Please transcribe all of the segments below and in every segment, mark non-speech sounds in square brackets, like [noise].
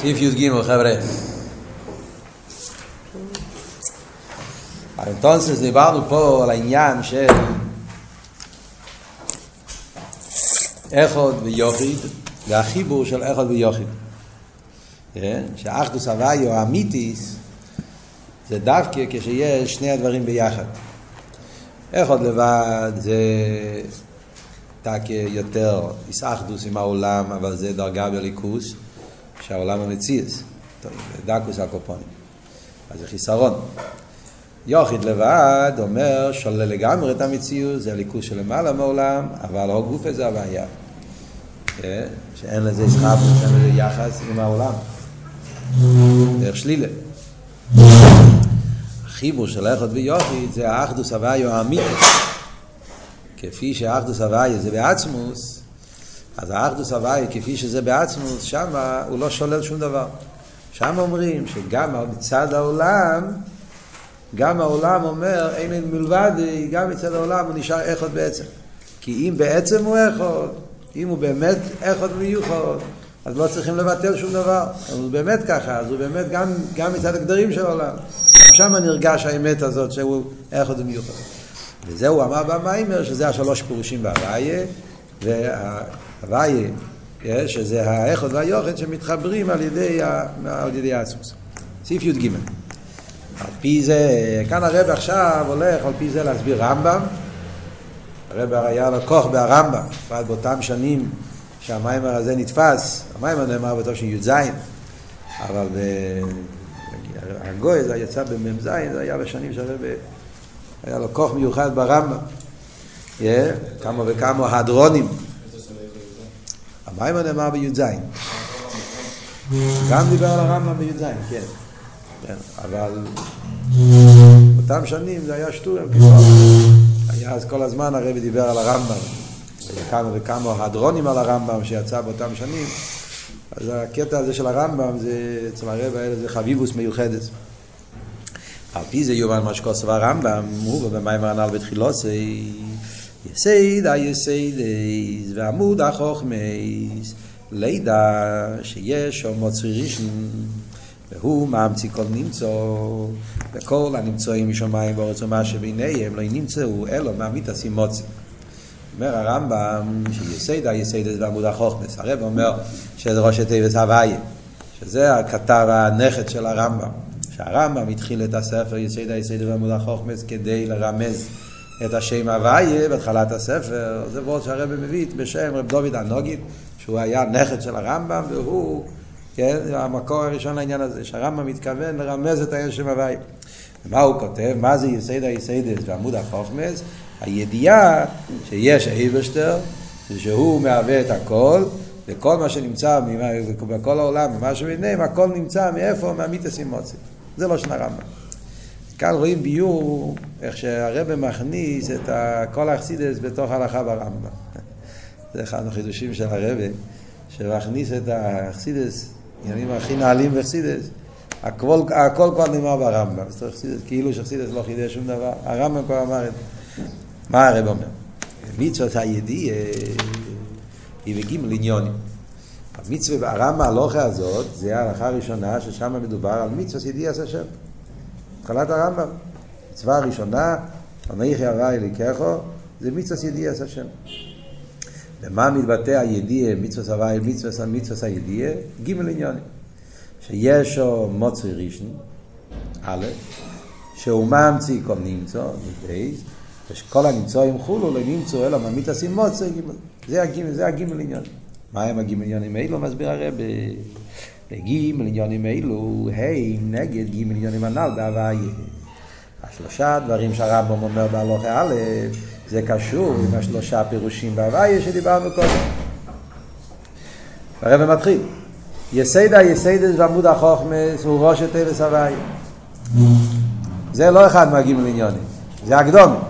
סעיף י"ג, חבר'ה. entonces דיברנו פה על העניין של אחד ויוחיד והחיבור של אחד ויוחיד. שאחדוס הוויו האמיתיס זה דווקא כשיש שני הדברים ביחד. אחד לבד זה תקה יותר איסאחדוס עם העולם, אבל זה דרגה בליכוס. שהעולם המציאס, דקוס הקופונים. אז זה חיסרון. יוחיד לבד אומר שולל לגמרי את המציאות, זה הליכוס שלמעלה מעולם, אבל לא גוף זה הבעיה. כן? שאין לזה סחב, שאין לזה יחס עם העולם. דרך שלילה. החיבור של אחד ויוחיד זה האחדוס הוויו האמיתי. כפי שהאחדוס הוויו זה בעצמוס, אז האחדוס הוואי, כפי שזה בעצמוס, שם הוא לא שולל שום דבר. שם אומרים שגם מצד העולם, גם העולם אומר, אין אין מלבד, גם מצד העולם הוא נשאר אחד בעצם. כי אם בעצם הוא אחד, אם הוא באמת אחד מיוחד, אז לא צריכים לבטל שום דבר. אז הוא באמת ככה, אז הוא באמת גם, גם מצד הגדרים של העולם. גם שם נרגש האמת הזאת שהוא אחד ומיוחד. וזה הוא אמר במיימר, שזה השלוש פירושים בהוויה, וה... הוויה, שזה האחד והיוחד שמתחברים על ידי, על ידי האסוס. סעיף י"ג. על פי זה, כאן הרב עכשיו הולך על פי זה להסביר רמב"ם. הרב היה לו כוח ברמב"ם, בפרט באותם שנים שהמיימר הזה נתפס, המיימר נאמר בתושן י"ז, אבל הגוי זה יצא במ"ז, זה היה בשנים שהרב היה לו כוח מיוחד ברמב"ם. כמה וכמה הדרונים. המיימר נאמר בי"ז. גם דיבר על הרמב"ם בי"ז, כן. כן. אבל באותם שנים זה היה שטורים, היה אז כל הזמן הרבי דיבר על הרמב"ם. כמה וכמה הדרונים על הרמב"ם שיצא באותם שנים. אז הקטע הזה של הרמב"ם, זה, אצל הרב האלה זה חביבוס מיוחדת. על פי זה יובן מה שכוסף הרמב"ם, הוא במיימר הנ"ל בתחילוסי. יסייד היסיידס ועמוד החוכמס לידע שיש או מוצרי ראשון והוא מאמצי כל נמצא וכל הנמצאים משמיים בארץ ומה שביניהם לא נמצאו אלו מעמית הסימוצי אומר הרמב"ם שיסוד היסודות ועמוד החכמות הרב אומר שזה ראשי תיבות הוויה שזה הכתב הנכד של הרמב"ם שהרמב"ם התחיל את הספר יסוד היסודות ועמוד החכמות כדי לרמז את השם הוויה בהתחלת הספר, זה וורט שהרבי מביא בשם רב דוד הנגיד, שהוא היה נכד של הרמב"ם, והוא, כן, המקור הראשון לעניין הזה, שהרמב"ם מתכוון לרמז את השם הוויה. ומה הוא כותב? מה זה יסוד היסודות ועמוד החכמות? הידיעה שיש אייברשטר, שהוא מהווה את הכל, וכל מה שנמצא בכל העולם, ומה שביניהם, הכל נמצא מאיפה? מהמיתוס אימוצי. זה לא של הרמב"ם. כאן רואים ביור איך שהרבא מכניס את כל האכסידס בתוך הלכה ברמב"ם. זה אחד החידושים של הרבא, שמכניס את האכסידס, עניינים הכי נעלים באכסידס, הכל, הכל כבר נאמר ברמב"ם. כאילו שאכסידס לא חידש שום דבר, הרמב"ם כבר אמר את זה. מה הרבא אומר? מצוות הידיעה היא בגימל עניונים. המצווה, הרמב"ם ההלוכה הזאת, זה ההלכה הראשונה ששם מדובר על מצוות ידיעה השם. התחלת הרמב"ם. מצווה הראשונה, אנכי הוואי אליקחו, זה מצווה ידיעס השם. במה מתבטא הידיע, מצווה הוואי, מצווה מצווה הידיע? גימל עניונים. שיש או מוצרי ראשון, א', שהוא ממציא כל נמצא, מבייס, ושכל הנמצאים חולו לא נמצאו אלא ממית עשים מוצרי גימל. זה הגימל, עניון. מה הם הגימל עניונים האלו? מסביר הרב. וגימל עניונים אלו הם נגד גימל עניונים הנ"ל בהוויה. השלושה דברים שהרמב"ם אומר בהלוכה א', זה קשור עם השלושה פירושים בהוויה שדיברנו קודם. הרב מתחיל. יסוד היסודות ועמוד החכמות הוא ראשי תיבות הוי'. זה לא אחד מהגימל עניינים, זה הקדומים.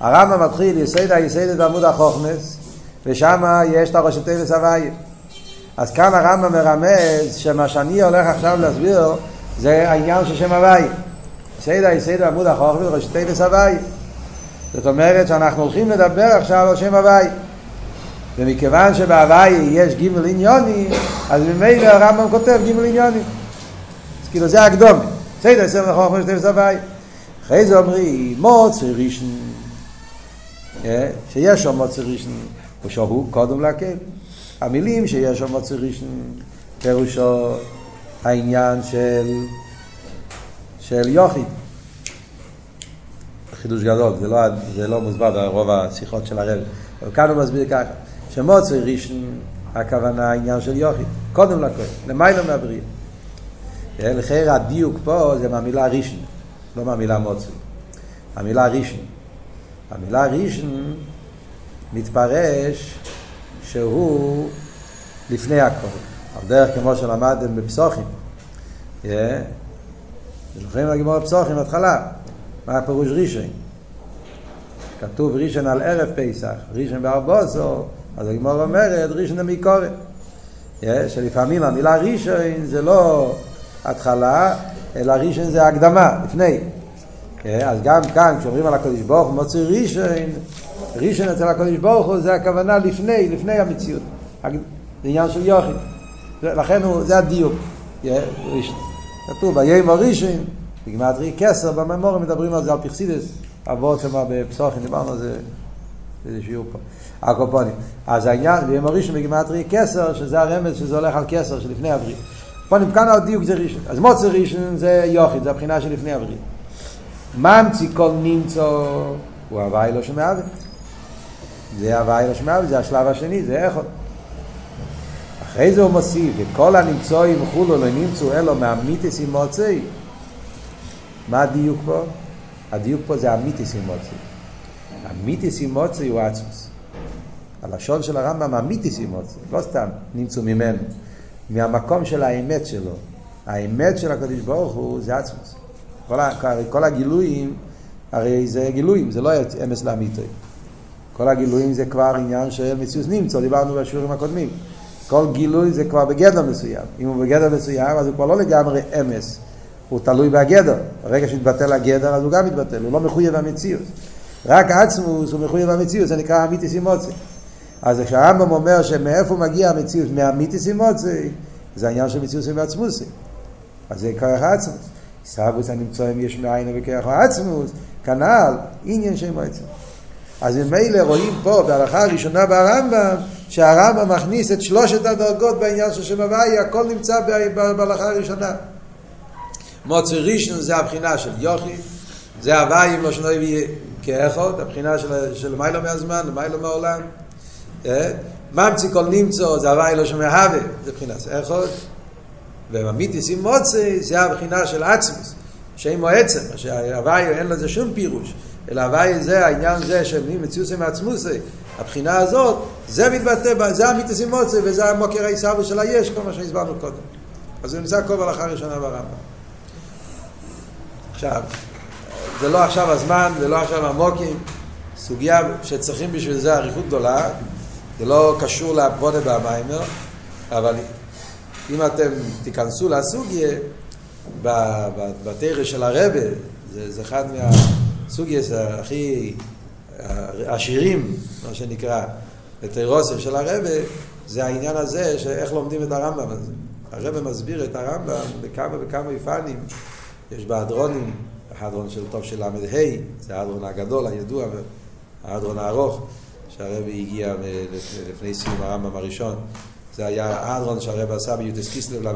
הרמב"ם מתחיל יסוד היסודות ועמוד החכמות, ושם יש את הראשי תיבות הוי'. אז כאן הרמב"ם מרמז שמה שאני הולך עכשיו להסביר זה העניין של שם הוי'. יסוד היסודות ועמוד החכמות ראשי תיבות הוי'. זאת אומרת שאנחנו הולכים לדבר עכשיו על שם הוי'. ומכיוון שבהוואי יש גימל עניוני, אז ממילא הרמב"ם כותב גימל עניוני. אז כאילו זה. בסדר, עשר נכון, חמש תפס הוואי. אחרי זה אומרים, מוצר ראשון, אה, שיש שם מוצר ראשון, ושהוא קודם להקל. המילים שיש שם מוצר ראשון, פירושו העניין של, של יוכי. חידוש גדול, זה לא, זה לא מוסבר ברוב השיחות של הרב. אבל כאן הוא מסביר ככה, שמוצר ראשון, הכוונה העניין של יוכי, קודם לכל, למיילא מהבריאה. לכן הדיוק פה זה מהמילה ראשון, לא מהמילה מוצר. המילה ראשון. המילה ראשון מתפרש שהוא לפני הכל. על דרך כמו שלמדתם בפסוחים. זוכרים לגמור פסוחים בהתחלה, מה הפירוש ראשון? כתוב ראשון על ערב פסח, ראשון בארבוסו, אז הגמור אומרת ראשון המקורת. שלפעמים המילה ראשון זה לא התחלה, אלא ראשון זה הקדמה, לפני. אז גם כאן, כשאומרים על הקדוש ברוך הוא מוציא ראשון, ראשון אצל הקדוש ברוך הוא זה הכוונה לפני, לפני המציאות. זה עניין של יוכי. לכן הוא, זה הדיוק. ראשון. כתוב, ויאמר ראשון, בגמטרי כסר, בממורים מדברים על זה, על פרסידס, אבות שמה בפסוחים, דיברנו על זה באיזה שיעור פה. הקופונים. אז העניין, ויאמר ראשון בגמטרי כסר, שזה הרמז שזה הולך על כסר שלפני הברית. פונים כאן הדיוק זה ראשון. אז מוצר ראשון זה יוכי, זה הבחינה שלפני הברית. ממציא כל נמצא הוא הוואי לא שמעוות. זה הוואי לא שמעוות, זה השלב השני, זה איך עוד. אחרי זה הוא מוסיף, וכל הנמצואים חולו לא נמצאו אלו מהמיתיס עם מוצאי. מה הדיוק פה? הדיוק פה זה המיתיס עם מוצאי. המיתיס עם מוצאי הוא עצמוס. הלשון של הרמב"ם המיתיס עם מוצאי, לא סתם נמצאו ממנו, מהמקום של האמת שלו. האמת של הקדוש ברוך הוא זה עצמוס. כל, כל הגילויים, הרי זה גילויים, זה לא אמס לאמיתוי. כל הגילויים זה כבר עניין של מציאות נמצא, דיברנו בשיעורים הקודמים. כל גילוי זה כבר בגדר מסוים. אם הוא בגדר מסוים, אז הוא כבר לא לגמרי אמס. הוא תלוי בגדר. ברגע שהתבטל הגדר, אז הוא גם מתבטל. הוא לא מחויב במציאות. רק עצמוס הוא מחויב במציאות, זה נקרא אמיתיס אימוצי. אז כשהרמב"ם אומר שמאיפה מגיע המציאות, מהאמיתיס אימוצי, זה העניין של מציאות בעצמוסי. אז זה כרך עצמוס. סבוס הנמצואים יש מאין וכרך עצמוס, כנ"ל עניין שם מועצם. אז ממילא רואים פה בהלכה הראשונה ברמב"ם שהרמב"ם מכניס את שלושת הדרגות בעניין של שם הוואי, הכל נמצא בהלכה הראשונה. מוצא ראשון זה הבחינה של יוכי, זה הוואי אם לא שנוי כאחוד, הבחינה של, של מיילו מהזמן, מיילו מהעולם. ממציא כל נמצא זה הוואי לא שומע הווה, זה בחינה של אחד. וממיתיס עם מוצא זה הבחינה של עצמוס, שם או עצם, שהוואי אין לזה שום פירוש. אלא הוואי זה העניין זה שבנים מציוסי מעצמוסי, הבחינה הזאת, זה מתבטא, זה המיתוס עם מוצא וזה המוקר העיסאוו של היש, כל מה שהסברנו קודם. אז זה נמצא כל הלכה ראשונה ברמב"ם. עכשיו, זה לא עכשיו הזמן, זה לא עכשיו המוקים, סוגיה שצריכים בשביל זה אריכות גדולה, זה לא קשור לעבודה במיימר, אבל אם אתם תיכנסו לסוגיה, בתרא של הרבה, זה, זה אחד מה... סוגייס הכי עשירים, מה שנקרא, בתירוסיה של הרבה, זה העניין הזה, שאיך לומדים את הרמב"ם הזה. הרבה מסביר את הרמב"ם בכמה וכמה מפעלים. יש בהדרונים, ההדרון של טוב של ל"ה, זה ההדרון הגדול, הידוע, ההדרון הארוך, שהרבי הגיע לפני סיום הרמב"ם הראשון. זה היה ההדרון שהרבי עשה ביוטס קיסלב ל"ה.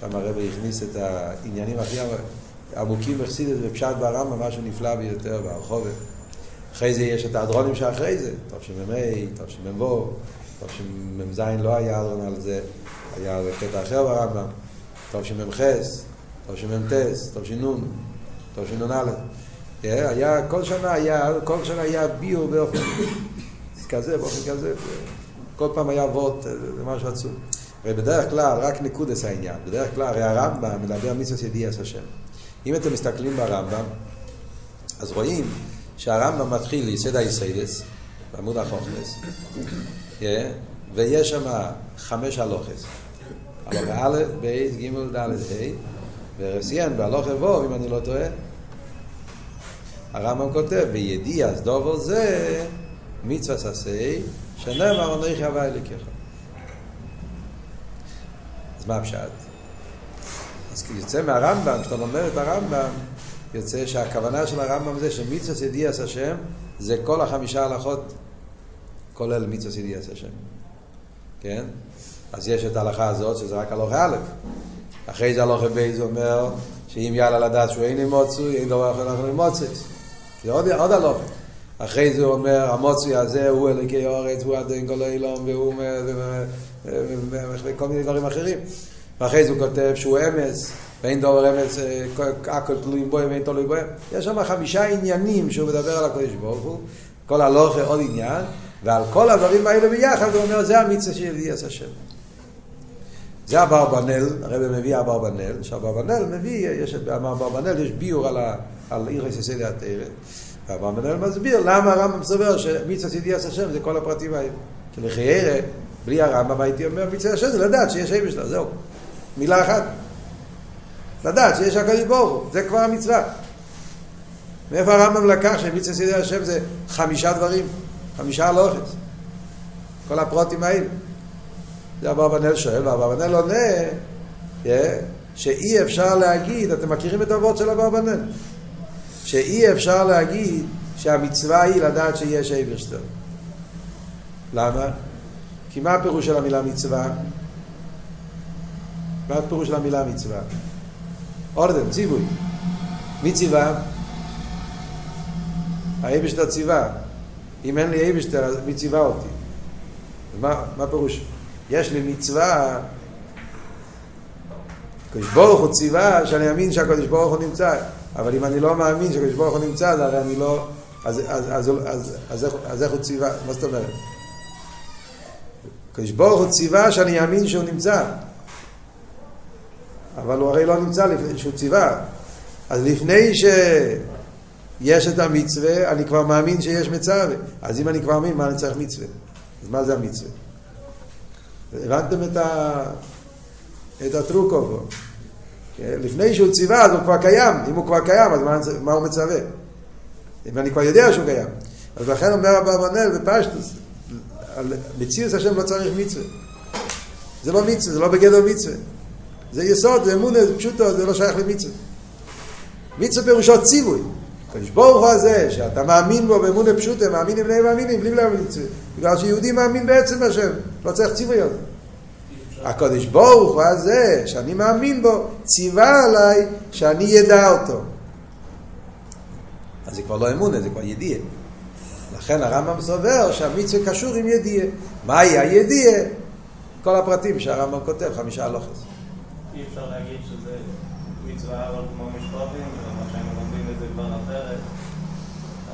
שם הרבי הכניס את העניינים הכי עמוקים בחסידת ופשט ברמב"ם, משהו נפלא ביותר ברחובת. אחרי זה יש את האדרונים שאחרי זה, תשמ"ה, תשמ"ו, תשמ"ז לא היה אדרון על זה, היה קטע אחר ברמב"ם, תשמ"ח, תשמ"ט, תש"נ, תשנ"א. היה, כל שנה היה, כל שנה היה ביור באופן כזה, באופן כזה, כל פעם היה וורט, זה משהו עצוב. הרי בדרך כלל, רק נקודס העניין. בדרך כלל, הרי הרמב"ם מדבר מצוות ידיעס השם. אם אתם מסתכלים ברמב"ם, אז רואים שהרמב"ם מתחיל יסד היסיידס, בעמוד החוכמס, ויש שם חמש הלוכס. הלוכה א', ב', ג', ד', ה', ורסיין בהלוכה ו', אם אני לא טועה. הרמב"ם כותב, וידיעס דובר זה מצווה ססי, שנאמר אנוכי הווה אליקיך. מה הפשט? אז יוצא מהרמב"ם, כשאתה לומד את הרמב"ם, יוצא שהכוונה של הרמב"ם זה שמצווה ידיעס השם זה כל החמישה הלכות כולל מצווה ידיעס השם. כן? אז יש את ההלכה הזאת שזה רק הלכה א', אחרי זה הלכה ב' זה אומר שאם יאללה לדעת שהוא אין מוצוי, אין דבר אחר אנחנו מוצץ. זה עוד, עוד הלכה. אחרי זה הוא אומר, המוצוי הזה הוא אלוקי אורץ, הוא אדון כל אילום, והוא וכל מיני דברים אחרים. ואחרי זה הוא כותב שהוא אמס, ואין דובר אמס, הכל תלויים בו ואין תלוי בו. יש שם חמישה עניינים שהוא מדבר על הקודש ברוך הוא, כל הלוכה עוד עניין, ועל כל הדברים האלה ביחד הוא אומר, זה המצווה של ידיעס השם. זה אברבנאל, הרב מביא אברבנאל, שאברבנאל מביא, יש באברבנאל יש ביור על, על עיר יססי התרא, ואברבנאל מסביר למה הרמב"ם סובר שמצווה ידיעס השם זה כל הפרטים האלה. כי לחיירה, בלי הרמב"ם הייתי אומר מצווה השם זה לדעת שיש אבא שלה, זהו. מילה אחת. לדעת שיש הקדוש ברוך הוא, זה כבר המצווה. מאיפה הרמב"ם לקח שמצווה ידיעס השם זה חמישה דברים, חמישה הלוכס. כל הפרוטים האלה. זה אברבנאל שואל, ואברבנאל עונה שאי אפשר להגיד, אתם מכירים את האבות של אברבנאל? שאי אפשר להגיד שהמצווה היא לדעת שיש אייברשטר. למה? כי מה הפירוש של המילה מצווה? מה הפירוש של המילה מצווה? אורדן, ציווי. מי ציווה? האייברשטר ציווה. אם אין לי אייברשטר, אז מי ציווה אותי? מה, מה פירוש? יש לי מצווה, הקדוש ברוך הוא ציווה שאני אאמין שהקדוש ברוך הוא נמצא, אבל אם אני לא מאמין שהקדוש ברוך הוא נמצא, אז הרי אני לא... אז, אז, אז, אז, אז, איך, אז איך הוא ציווה? מה זאת אומרת? הקדוש ברוך הוא ציווה שאני אאמין שהוא נמצא, אבל הוא הרי לא נמצא לפני שהוא ציווה. אז לפני שיש את המצווה, אני כבר מאמין שיש מצווה. אז אם אני כבר מאמין, מה אני צריך מצווה? אז מה זה המצווה? הבנתם את, ה... את הטרוקו פה. כן? לפני שהוא ציווה אז הוא כבר קיים, אם הוא כבר קיים אז מה, מה הוא מצווה? אם אני כבר יודע שהוא קיים. אז לכן אומר אברבנאל בפשטוס, מציאות השם לא צריך מצווה. זה לא מצווה, זה לא בגדר מצווה. זה יסוד, זה אמונה, זה פשוטו, זה לא שייך למצווה. מצווה פירושו ציווי. הקדוש ברוך הוא הזה, שאתה מאמין בו באמונה פשוטה, מאמינים בני מאמינים, בלי בלי מצווה. בגלל שיהודי מאמין בעצם השם, לא צריך ציווי על זה. הקדוש ברוך הוא הזה, שאני מאמין בו, ציווה עליי שאני ידע אותו. אז זה כבר לא אמונה, זה כבר ידיעה. לכן הרמב"ם סובר שהמצווה קשור עם ידיעה. מהי הידיעה? כל הפרטים שהרמב"ם כותב, חמישה הלוכס. אי אפשר להגיד שזה מצווה אבל כמו משפטים, ומה שהיינו לומדים את זה כבר אחרת,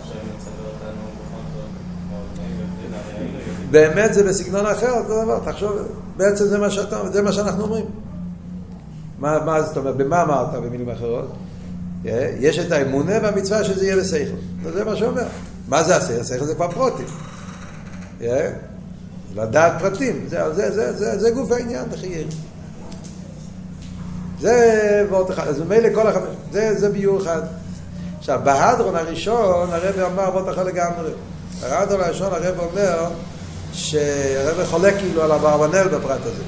השם מצווה אותנו בכל זאת, ובני באמת זה בסגנון אחר, אותו דבר, תחשוב, בעצם זה מה, שאתה, זה מה שאנחנו אומרים. מה, מה זאת אומרת, במה אמרת במילים אחרות? יש את האמונה והמצווה שזה יהיה בשכל. זה מה שאומר. מה זה השכל? השכל זה כבר פרוטים. לדעת פרטים, זה, זה, זה, זה, זה גוף העניין, תחייר. זה ועוד אחד, אז ממילא כל החמש, זה, זה ביור אחד. עכשיו, בהדרון הראשון הרב אמר ועוד אחד לגמרי. בהדרון הראשון הרב אומר שהרב חולק כאילו על אברבנאל בפרט הזה.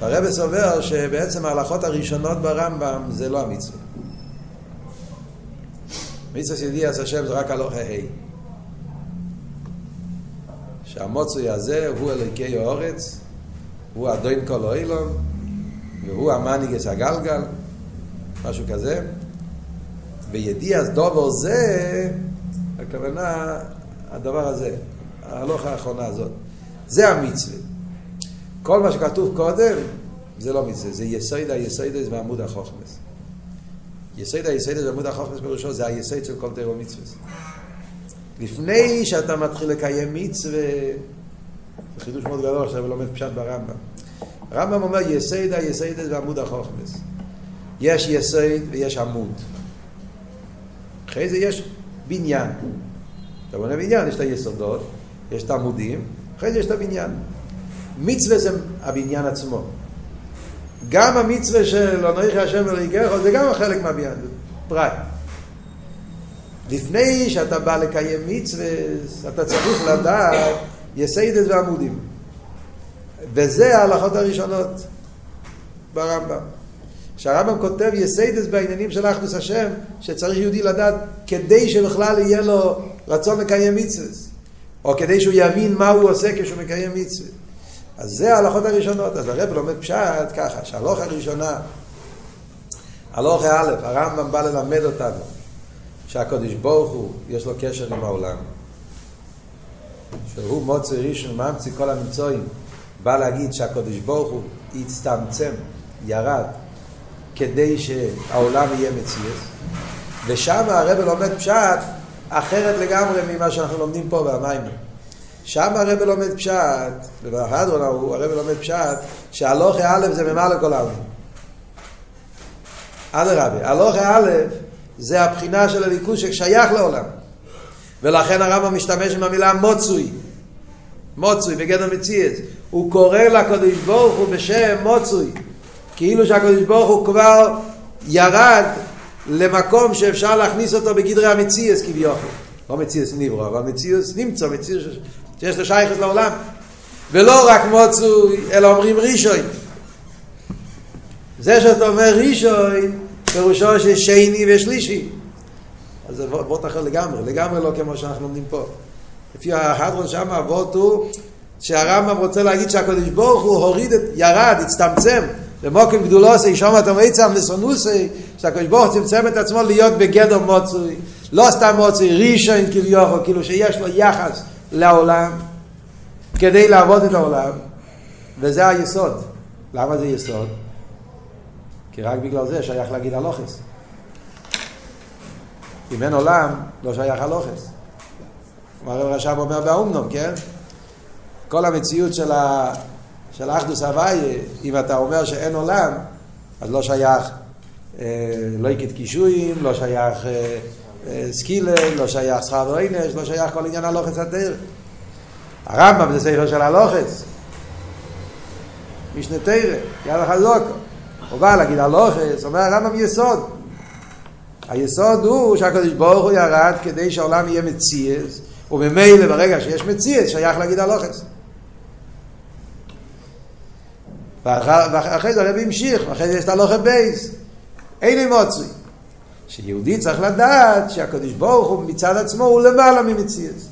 הרב סובר שבעצם ההלכות הראשונות ברמב"ם זה לא המצווה. מצווה שידיעס השם זה רק הלוך ההי. שהמוצוי הזה הוא אלוקי האורץ, הוא אדון כל אוילום, והוא המניגס הגלגל, משהו כזה. וידיעס דובר זה, הכוונה, הדבר הזה, ההלוך האחרונה הזאת. זה המצווה. כל מה שכתוב קודם, זה לא מצווה, זה יסוידא יסוידא בעמוד החוכמס. יסוידא יסוידא בעמוד החוכמס פירושו זה היסוד של כל תירו מצווה. לפני שאתה מתחיל לקיים מצווה, זה חידוש מאוד גדול עכשיו ולומד פשט ברמב"ם. הרמב"ם אומר יסוידא יסוידא בעמוד החוכמס. יש יסוד ויש עמוד. אחרי זה יש בניין. אתה בונה בניין, יש את היסודות, יש את העמודים, אחרי זה יש את הבניין. מצווה זה הבניין עצמו. גם המצווה של אנוכי השם ולהיגרחו זה גם חלק מהבניין, פרט. לפני שאתה בא לקיים מצווה, אתה צריך לדעת יסודות ועמודים. וזה ההלכות הראשונות ברמב"ם. שהרמב"ם כותב יסודות בעניינים של אחדות השם, שצריך יהודי לדעת כדי שבכלל יהיה לו רצון לקיים מצווה, או כדי שהוא יבין מה הוא עושה כשהוא מקיים מצווה. אז זה ההלכות הראשונות. אז הרב לומד פשט ככה, שההלכה הראשונה, הלכה א', הרמב"ם בא ללמד אותנו שהקדוש ברוך הוא, יש לו קשר עם העולם. שהוא מוצא ראשון ממציא כל המצואים, בא להגיד שהקדוש ברוך הוא הצטמצם, ירד, כדי שהעולם יהיה מציאס. ושם הרב לומד פשט אחרת לגמרי ממה שאנחנו לומדים פה במים. שם הרב לומד פשט, ובהדרון ההוא הרב לומד פשט, שהלוכי א' זה ממעלה כל העולם. אדרבה, הלוכי א' זה הבחינה של הליכוז ששייך לעולם. ולכן הרמב"ם משתמש עם המילה מוצוי. מוצוי, בגדר מציאס. הוא קורא לקדוש ברוך הוא בשם מוצוי. כאילו שהקדוש ברוך הוא כבר ירד למקום שאפשר להכניס אותו בגדרי המציאס כביכול. לא מציאס נברא, אבל מציאס נמצא, מציאס שיש לו שייכת לעולם. ולא רק מוצוי, אלא אומרים ראשון. זה שאתה אומר ראשון, פירושו שיש שני ושלישי. אז זה וורט אחר לגמרי, לגמרי לא כמו שאנחנו לומדים פה. לפי ההדרון שם, הוורט הוא שהרמב"ם רוצה להגיד שהקדוש ברוך הוא הוריד, את, ירד, הצטמצם, למוקם גדולוסי, שום אתה מיצם לסונוסי, שהקדוש ברוך הוא צמצם את עצמו להיות בגדר מוצוי, לא סתם מוצוי, ראשון כביכול, כאילו שיש לו יחס לעולם, כדי לעבוד את העולם, וזה היסוד. למה זה יסוד? כי רק בגלל זה שייך להגיד הלוכס. אם אין עולם, לא שייך הלוכס. כמו הרב רש"ב אומר באומנום, כן? כל המציאות של, ה... של אחדוס הוויה, אם אתה אומר שאין עולם, אז לא שייך אה, יקט קישואים, לא שייך אה, אה, סקילה, לא שייך שכר ועונש, לא שייך כל עניין הלוחץ הדרך. הרמב"ם זה ספר של הלוחץ. משנה תרא, יד החזוקו. בא להגיד הלוחץ, אומר הרמב"ם יסוד. היסוד הוא שהקדוש ברוך הוא ירד כדי שהעולם יהיה מציאס, וממילא ברגע שיש מציאס שייך להגיד הלוחץ. ואחרי זה הרבי המשיך, ואחרי זה יש את הלוכה בייס. אין לי מוצרי. שיהודי צריך לדעת שהקדוש ברוך הוא מצד עצמו הוא למעלה ממציאס.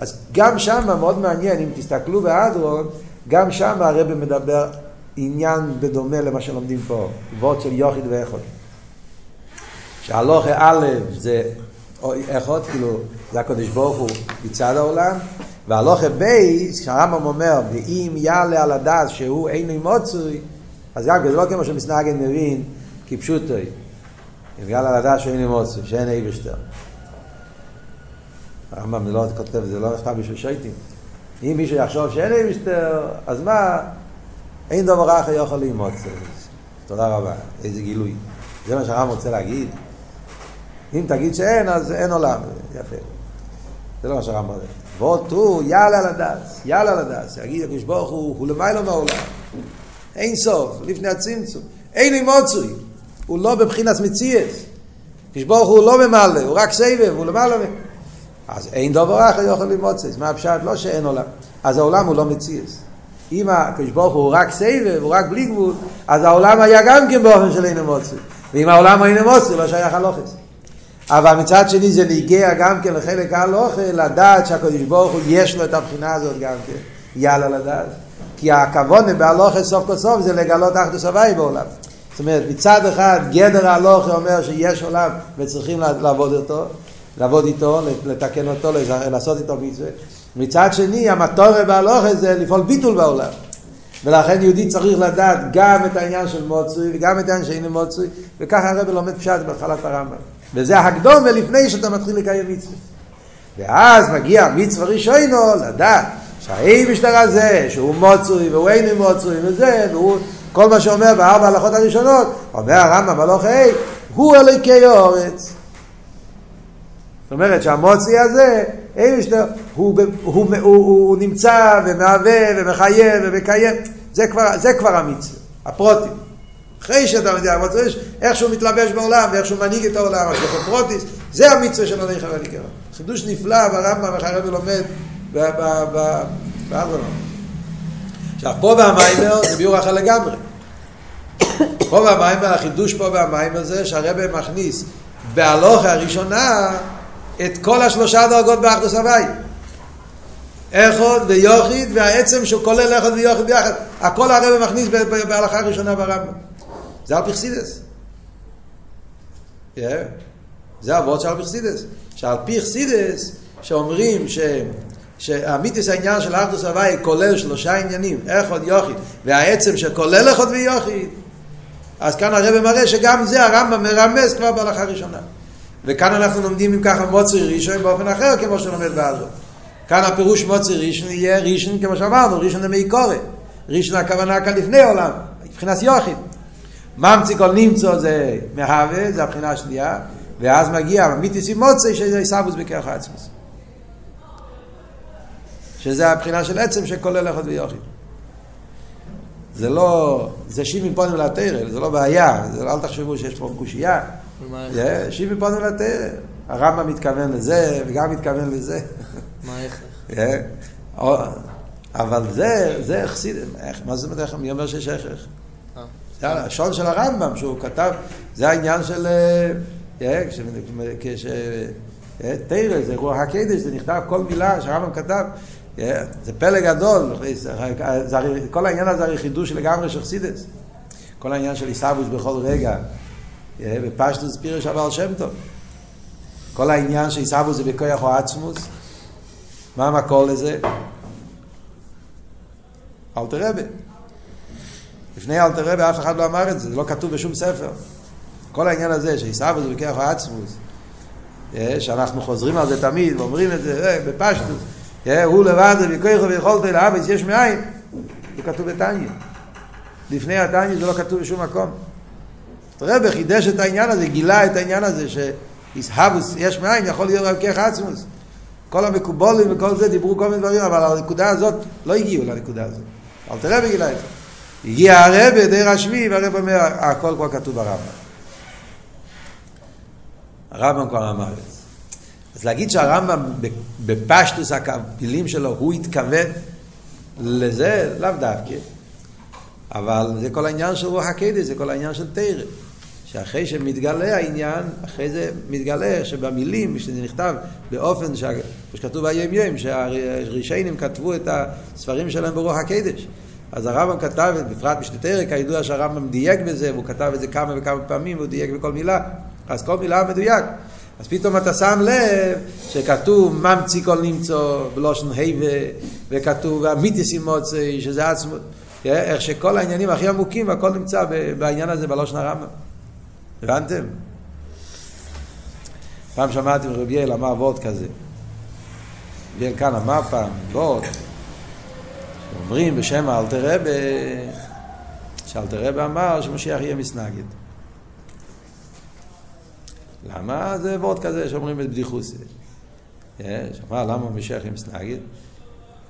אז גם שם מאוד מעניין, אם תסתכלו באדרון, גם שם הרבי מדבר עניין בדומה למה שלומדים פה, וורד של יוחיד ואיכות. שהלוכה א' זה איכות, כאילו, זה הקדוש ברוך הוא מצד העולם, והלוכה בייס, כשהרמב"ם אומר, ואם יעלה על הדס שהוא אינו מוצוי, אז גם זה לא כמו שמסנגן מבין, כפשוטו, אם יעלה על הדס שהוא אינו מוצוי, שאין אי בשטר. הרמב"ם לא כותב, זה לא נכתב בשביל שייטים. אם מישהו יחשוב שאין אי בשטר, אז מה? אין דבר אחר יכול ללמוד. תודה רבה, איזה גילוי. זה מה שהרמב"ם רוצה להגיד. אם תגיד שאין, אז אין עולם. יפה. זה לא מה שהרמב"ם אומר. הוא יאללה לדס, יאללה לדס. יגיד הקדוש ברוך הוא, הוא למעלה מהעולם. אין סוף, לפני הצמצום. אין לי מוצוי. הוא לא בבחינת מציאס. הקדוש ברוך הוא לא ממלא, הוא רק סבב, הוא למעלה. אז אין דבר אחר יכול למוצץ. מה הפשט? לא שאין עולם. אז העולם הוא לא מציאס. אם הקדוש ברוך הוא רק סבב, הוא רק בלי גבול, אז העולם היה גם כן באופן של אין מוצא. ואם העולם אין מוצא, לא שייך הלוחס. אבל מצד שני זה ניגע גם כן לחלק הלוכה, לדעת שהקדוש ברוך הוא יש לו את הבחינה הזאת גם כן. יאללה לדעת. כי הכוונה בהלוכה סוף כל סוף זה לגלות אחדוס הוואי בעולם. זאת אומרת, מצד אחד גדר ההלוכה אומר שיש עולם וצריכים לעבוד אותו, לעבוד איתו, לתקן אותו, לעשות איתו מצווה. מצד שני, המטורה בהלוכה זה לפעול ביטול בעולם. ולכן יהודי צריך לדעת גם את העניין של מוצוי וגם את העניין שאין מוצוי, וככה הרב לומד פשט בהתחלת הרמב"ם. וזה הקדומה לפני שאתה מתחיל לקיים מצווה. ואז מגיע מצווה ראשונו לדעת שהאי משטר הזה, שהוא מוצוי והוא אין מוצוי וזה, והוא כל מה שאומר בארבע הלכות הראשונות, אומר הרמב"ם בהלוך ה' הוא אלוקי אורץ. זאת אומרת שהמוצי הזה, אי משטר, הוא, הוא, הוא, הוא, הוא, הוא נמצא ומהווה ומחייב ומקיים, זה כבר, זה כבר המצווה, הפרוטים. אחרי שאתה יודע, אבל צריך איך שהוא מתלבש בעולם, ואיך שהוא מנהיג את העולם, השלוחו פרוטיס, זה המצווה של עלי חבר נקרא. חידוש נפלא ברמב"ם, איך הרבי לומד בהדרן. עכשיו, פה במאמר זה ביור אחר לגמרי. פה במאמר, החידוש פה במאמר זה שהרבי מכניס בהלכה הראשונה את כל השלושה דרגות באחדות הוי'. אחד ויחיד והעצם שכולל אחד ויחיד ביחד. הכל הרבי מכניס בהלכה הראשונה ברמב"ם. זה על פי חסידות. Yeah. זה הווארט של פי חסידות. שעל פי חסידס, שאומרים ש... שהמיתיס העניין של אחדוס הוואי כולל שלושה עניינים, איכות יוחיד, והעצם שכולל איכות ויוחיד, אז כאן הרב מראה שגם זה הרמב"ם מרמז כבר בהלכה הראשונה. וכאן אנחנו לומדים אם ככה מוצרי ראשון באופן אחר כמו שלומד באלו. כאן הפירוש מוצרי ראשון יהיה ראשון כמו שאמרנו, ראשון למי קורא. ראשון הכוונה כאן לפני עולם, מבחינת יוחיד. ממציא כל נמצא זה מהווה, זה הבחינה השנייה, ואז מגיע מיתיס עם מוצא שזה עיסאוויס בכרך העצמוס. שזה הבחינה של עצם שכולל אחד ויוחיד. זה לא, זה שימי פונים לתרא, זה לא בעיה, זה לא, אל תחשבו שיש פה קושייה. זה שימי פונים לתרא. הרמב"ם מתכוון לזה, וגם מתכוון לזה. מה ההכרח? [laughs] אבל זה, זה חסיד, מה זה מדרך, מי אומר שיש הכרח? אה. זה הלשון של הרמב"ם, שהוא כתב, זה העניין של... כש... תרא, זה רוח הקדש, זה נכתב כל מילה שהרמב"ם כתב, זה פלא גדול, כל העניין הזה הרי חידוש לגמרי של חסידס. כל העניין של עיסאוויס בכל רגע, בפשטוס פירש הבעל שם טוב. כל העניין של עיסאוויס זה בכוח או עצמוס, מה המקור לזה? אלתר רבי. לפני אלתר רבי אף אחד לא אמר את זה, זה לא כתוב בשום ספר. כל העניין הזה שעיסאוויס זה בכוח או עצמוס, שאנחנו חוזרים על זה תמיד ואומרים את זה בפשטוס. הוא לבד וכוח ויכולת לאבס יש מאין, זה כתוב בתניא. לפני התניא זה לא כתוב בשום מקום. רבי חידש את העניין הזה, גילה את העניין הזה שאיסהבוס יש מאין יכול להיות רק כרך עצמוס. כל המקובולים וכל זה דיברו כל מיני דברים, אבל הנקודה הזאת לא הגיעו לנקודה הזאת. אל תראה בגילה את זה. הגיע הרבי די רשמי והרבי אומר הכל כבר כתוב ברמב"ם. הרמב"ם כבר אמר את זה. אז להגיד שהרמב"ם בפשטוס הקבילים שלו הוא התכוון לזה, לאו דווקא. אבל זה כל העניין של רוח הקדש, זה כל העניין של תרא. שאחרי שמתגלה העניין, אחרי זה מתגלה שבמילים, שזה נכתב באופן, ש... שכתוב ביום יום, שהרישיינים כתבו את הספרים שלהם ברוח הקדש. אז הרמב"ם כתב, בפרט בשתי תרא, כידוע שהרמב"ם דייק בזה, והוא כתב את זה כמה וכמה פעמים, והוא דייק בכל מילה. אז כל מילה מדויק. אז פתאום אתה שם לב שכתוב ממציא כל נמצא בלושן היבה וכתוב אמיתיס עם מוצא שזה עצמו איך שכל העניינים הכי עמוקים הכל נמצא בעניין הזה בלושן הרמב"ם הבנתם? פעם שמעתי מרבי יעל אמר וורד כזה רבי יעל כאן אמר פעם וורד אומרים בשם האלתר רבה שאלתר רבה אמר שמשיח יהיה מסנגד למה? זה וורד כזה שאומרים את בדיחוסי. שאמר למה משיח עם סנגד?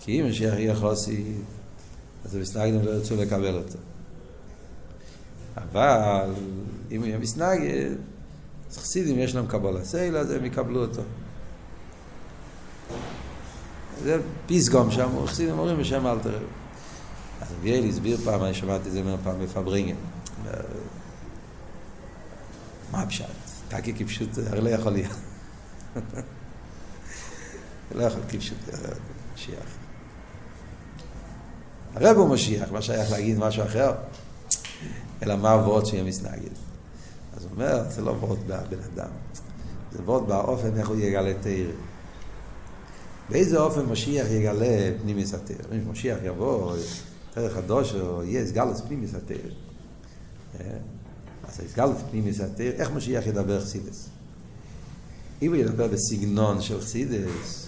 כי אם משיח יהיה חוסי, אז המסנגדים לא ירצו לקבל אותו. אבל אם הוא יהיה מסנגד, אז חסידים יש להם קבול הסייל, אז הם יקבלו אותו. זה פיסגום שם, חסידים אומרים בשם אלתר רב. אז אביאל הסביר פעם, אני שמעתי את זה פעם בפברינגן. מה הפשט? טקי כפשוט, הרי לא יכול להיות. לא יכול כפשוט משיח. הרב הוא משיח, מה שייך להגיד משהו אחר? אלא מה הוורד שיהיה מסנגד. אז הוא אומר, זה לא וורד בבן אדם, זה וורד באופן איך הוא יגלה תרא. באיזה אופן משיח יגלה פנימיס התרא? אם משיח יבוא, דרך הדושו, יהיה סגלוס פנימיס התרא. אז הסגל פנימיס התיר, איך משיח ידבר חסידס? אם הוא ידבר בסגנון של חסידס,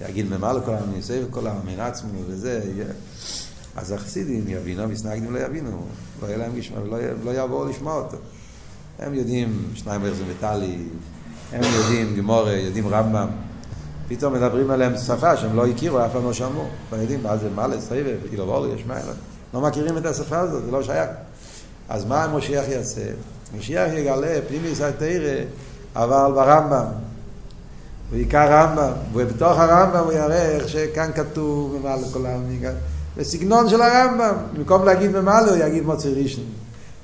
יגיד ממה לכל העם יוסף וכל העם עצמו וזה, אז החסידים יבינו, המסנגדים לא יבינו, לא יהיה להם לשמוע, לא, לא יבואו לשמוע אותו. הם יודעים שניים בערך זה מטאלי, הם יודעים גמורה, יודעים רמב"ם, פתאום מדברים עליהם שפה שהם לא הכירו, אף פעם לא שמעו, לא יודעים מה זה, מה לסבב, אילו ואולו, יש מה, לא מכירים את השפה הזאת, זה לא שייך. אז מה המשיח יעשה? משיח יגלה פנימיס התרא, אבל ברמב"ם. הוא יקרא רמב"ם, ובתוך הרמב"ם הוא יראה איך שכאן כתוב כל העמים. בסגנון של הרמב"ם, במקום להגיד ממעלה הוא יגיד מוצא ראשון.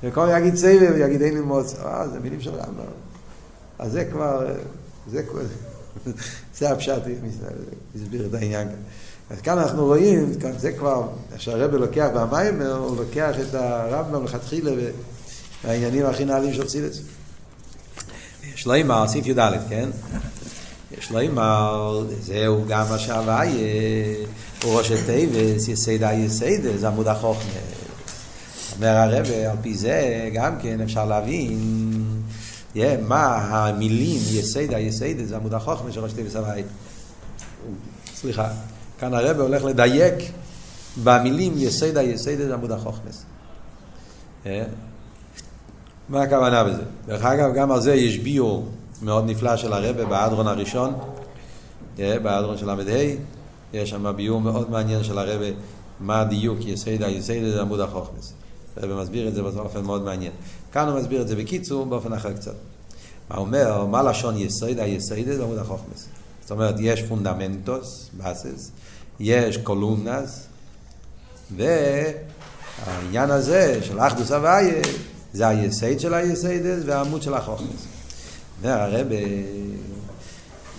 במקום להגיד סבב הוא יגיד אין לי מוצא. אה, זה מילים של רמב"ם. אז זה כבר, זה כבר, [laughs] זה הפשט, הסביר את העניין כאן. אז כאן אנחנו רואים, כאן זה כבר, שהרבא לוקח במיימר, הוא לוקח את הרמב"ם לכתחילה והעניינים הכי נעלים של צילץ. יש לו אימר, סעיף י"ד, כן? יש לו אימר, זהו גם מה שהוויה, הוא ראש תיבס, יסיידה יסיידה, זה עמוד החוכמה. אומר הרבא, על פי זה גם כן אפשר להבין yeah, מה המילים יסיידה יסיידה, זה עמוד החוכמה של ראש תיבס הוויה. סליחה. כאן הרב הולך לדייק במילים יסיידה יסיידה זה עמוד החוכמס. אה? מה הכוונה בזה? דרך אגב, גם על זה יש ביור מאוד נפלא של הרבה באדרון הראשון, אה? באדרון של ל"ה, יש שם ביור מאוד מעניין של הרבה, מה הדיוק יסיידה יסיידה זה עמוד החוכמס. הרב מסביר את זה באופן מאוד מעניין. כאן הוא מסביר את זה בקיצור, באופן אחר קצת. מה אומר, מה לשון יסיידה יסיידה זה עמוד החוכמס. זאת אומרת, יש fundamentos, bases, יש columnas, והעניין הזה של אחדות הוי' זה היסוד של היסודות והעמוד של החכמות. אומר הרב,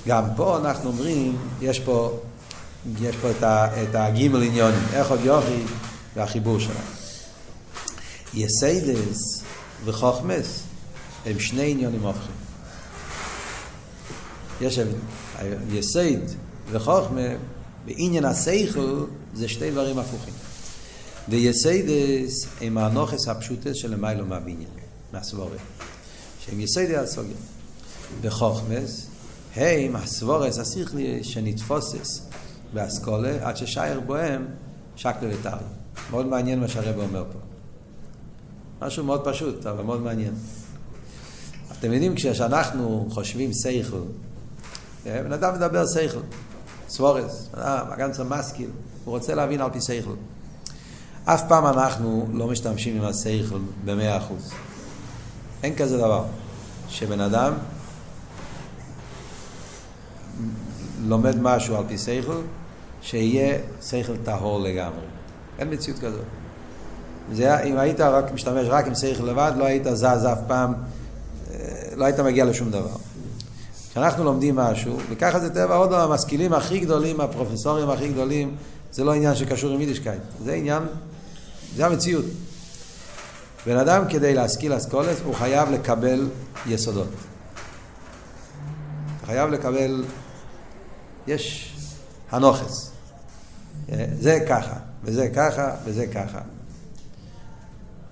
גם פה אנחנו אומרים, יש פה, יש פה את, ה, את הגימל עניינים, אחד ויחיד והחיבור שלהם. יסודות וחכמות הם שני עניונים הופכים. יש יסייד וחוכמה בעניין הסייכל זה שתי דברים הפוכים. ויסיידס הם הנוכס הפשוטס של למיילו מהבניין, מהסבורת. שהם יסיידי הסוגיה. בחוכמס הם הסבורס השכלי שנתפוסס באסכולה עד ששייר בוהם שקל וטל. מאוד מעניין מה שהרבא אומר פה. משהו מאוד פשוט, אבל מאוד מעניין. אתם יודעים, כשאנחנו חושבים סייכל, בן אדם מדבר סייכל. סבורס, אה, הגנצר משכיל, הוא רוצה להבין על פי סייכל. אף פעם אנחנו לא משתמשים עם הסייכל במאה אחוז. אין כזה דבר. שבן אדם לומד משהו על פי סייכל, שיהיה סייכל טהור לגמרי. אין מציאות כזאת. זה, אם היית רק משתמש רק עם שכל לבד, לא היית זז אף פעם, אה, לא היית מגיע לשום דבר. כשאנחנו לומדים משהו, וככה זה טבע עוד המשכילים הכי גדולים, הפרופסורים הכי גדולים, זה לא עניין שקשור עם יידישקייט, זה עניין, זה המציאות. בן אדם כדי להשכיל אסכולס הוא חייב לקבל יסודות. חייב לקבל, יש הנוכס. זה ככה, וזה ככה, וזה ככה.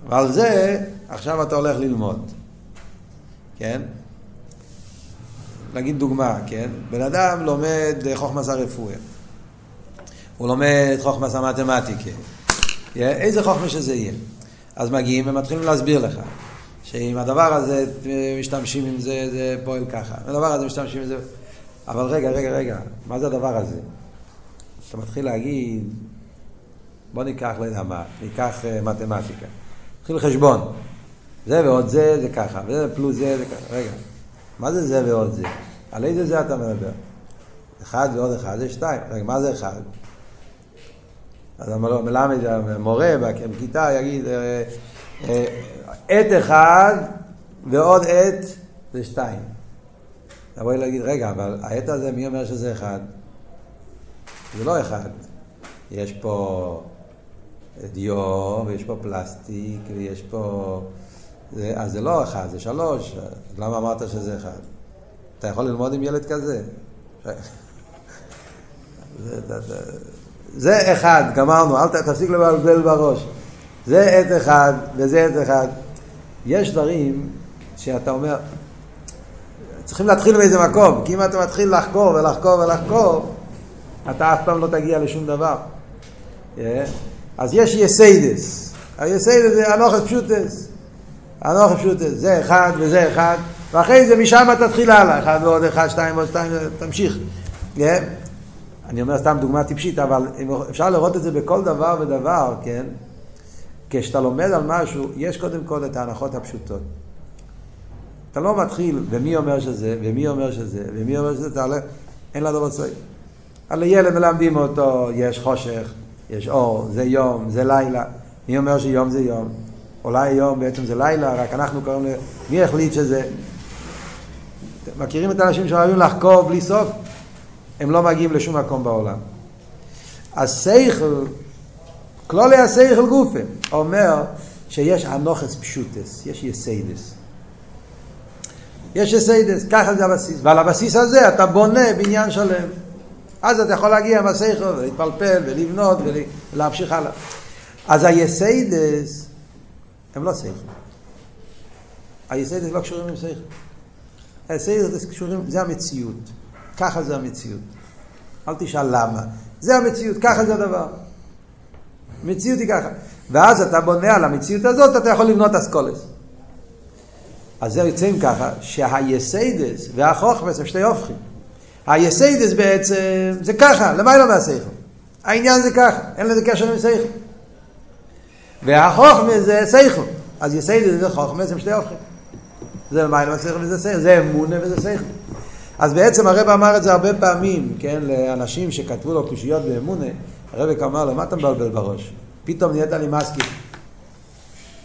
ועל זה עכשיו אתה הולך ללמוד, כן? נגיד דוגמה, כן? בן אדם לומד חוכמס הרפואה. הוא לומד חוכמס המתמטיקה. איזה חוכמה שזה יהיה. אז מגיעים ומתחילים להסביר לך. שאם הדבר הזה משתמשים עם זה, זה פועל ככה. הדבר הזה משתמשים עם זה... אבל רגע, רגע, רגע, מה זה הדבר הזה? אתה מתחיל להגיד, בוא ניקח, לא יודע מה, ניקח uh, מתמטיקה. נתחיל חשבון. זה ועוד זה, זה ככה, וזה פלוס זה, זה ככה. רגע, מה זה זה ועוד זה? על איזה זה אתה מדבר? אחד ועוד אחד זה שתיים. רגע, מה זה אחד? אז המלמד, המורה בכיתה יגיד, אה, אה, עת אחד ועוד עת זה שתיים. לבוא להגיד, רגע, אבל העת הזה, מי אומר שזה אחד? זה לא אחד. יש פה דיו, ויש פה פלסטיק, ויש פה... זה, אז זה לא אחד, זה שלוש. למה אמרת שזה אחד? אתה יכול ללמוד עם ילד כזה? זה, זה, זה אחד, גמרנו, אל תפסיק לבלבל בראש. זה עת אחד וזה עת אחד. יש דברים שאתה אומר, צריכים להתחיל באיזה מקום, כי אם אתה מתחיל לחקור ולחקור ולחקור, אתה אף פעם לא תגיע לשום דבר. Yeah. אז יש יסיידס, היסיידס זה אנוכס פשוטס, אנוכס פשוטס, זה אחד וזה אחד, ואחרי זה משם תתחיל הלאה, אחד ועוד אחד, שתיים ועוד שתיים, תמשיך. Yeah. אני אומר סתם דוגמה טיפשית, אבל אפשר לראות את זה בכל דבר ודבר, כן? כשאתה לומד על משהו, יש קודם כל את ההנחות הפשוטות. אתה לא מתחיל, ומי אומר שזה, ומי אומר שזה, ומי אומר שזה, אתה לא, אין לה דבר צועק. על ילד מלמדים אותו, יש חושך, יש אור, זה יום, זה לילה. מי אומר שיום זה יום? אולי יום בעצם זה לילה, רק אנחנו קוראים ל... מי החליט שזה? מכירים את האנשים שאוהבים לחקור בלי סוף? הם לא מגיעים לשום מקום בעולם. השכל, כללי השכל גופה, אומר שיש הנחות פשוטות, יש יסודות. יש יסודות, ככה זה הבסיס. ועל הבסיס הזה אתה בונה בניין שלם. אז אתה יכול להגיע עם השכל ולהתפלפל ולבנות ולהמשיך הלאה. אז היסודות הם לא שכל. היסודות לא קשורים עם שכל. היסודות קשורים, זה המציאות. ככה זה המציאות. אל תשאל למה. זה המציאות, ככה זה הדבר. המציאות היא ככה. ואז אתה בונה על המציאות הזאת, אתה יכול לבנות אסכולס. אז זה יוצאים ככה, שהיסודות והחכמות הם שתי הפכים. היסודות בעצם זה ככה, למעלה מהשכל. העניין זה ככה, אין לזה קשר עם שכל. והחוכמס זה שכל. אז יסיידס וחוכמס הם שתי הופכים. זה למעלה מהשכל וזה שכל, זה אמונה וזה שכל. אז בעצם הרב אמר את זה הרבה פעמים, כן, לאנשים שכתבו לו קושיות באמונה, הרב אמר לו, מה אתה מבלבל בראש? פתאום נהיית לי מסכים.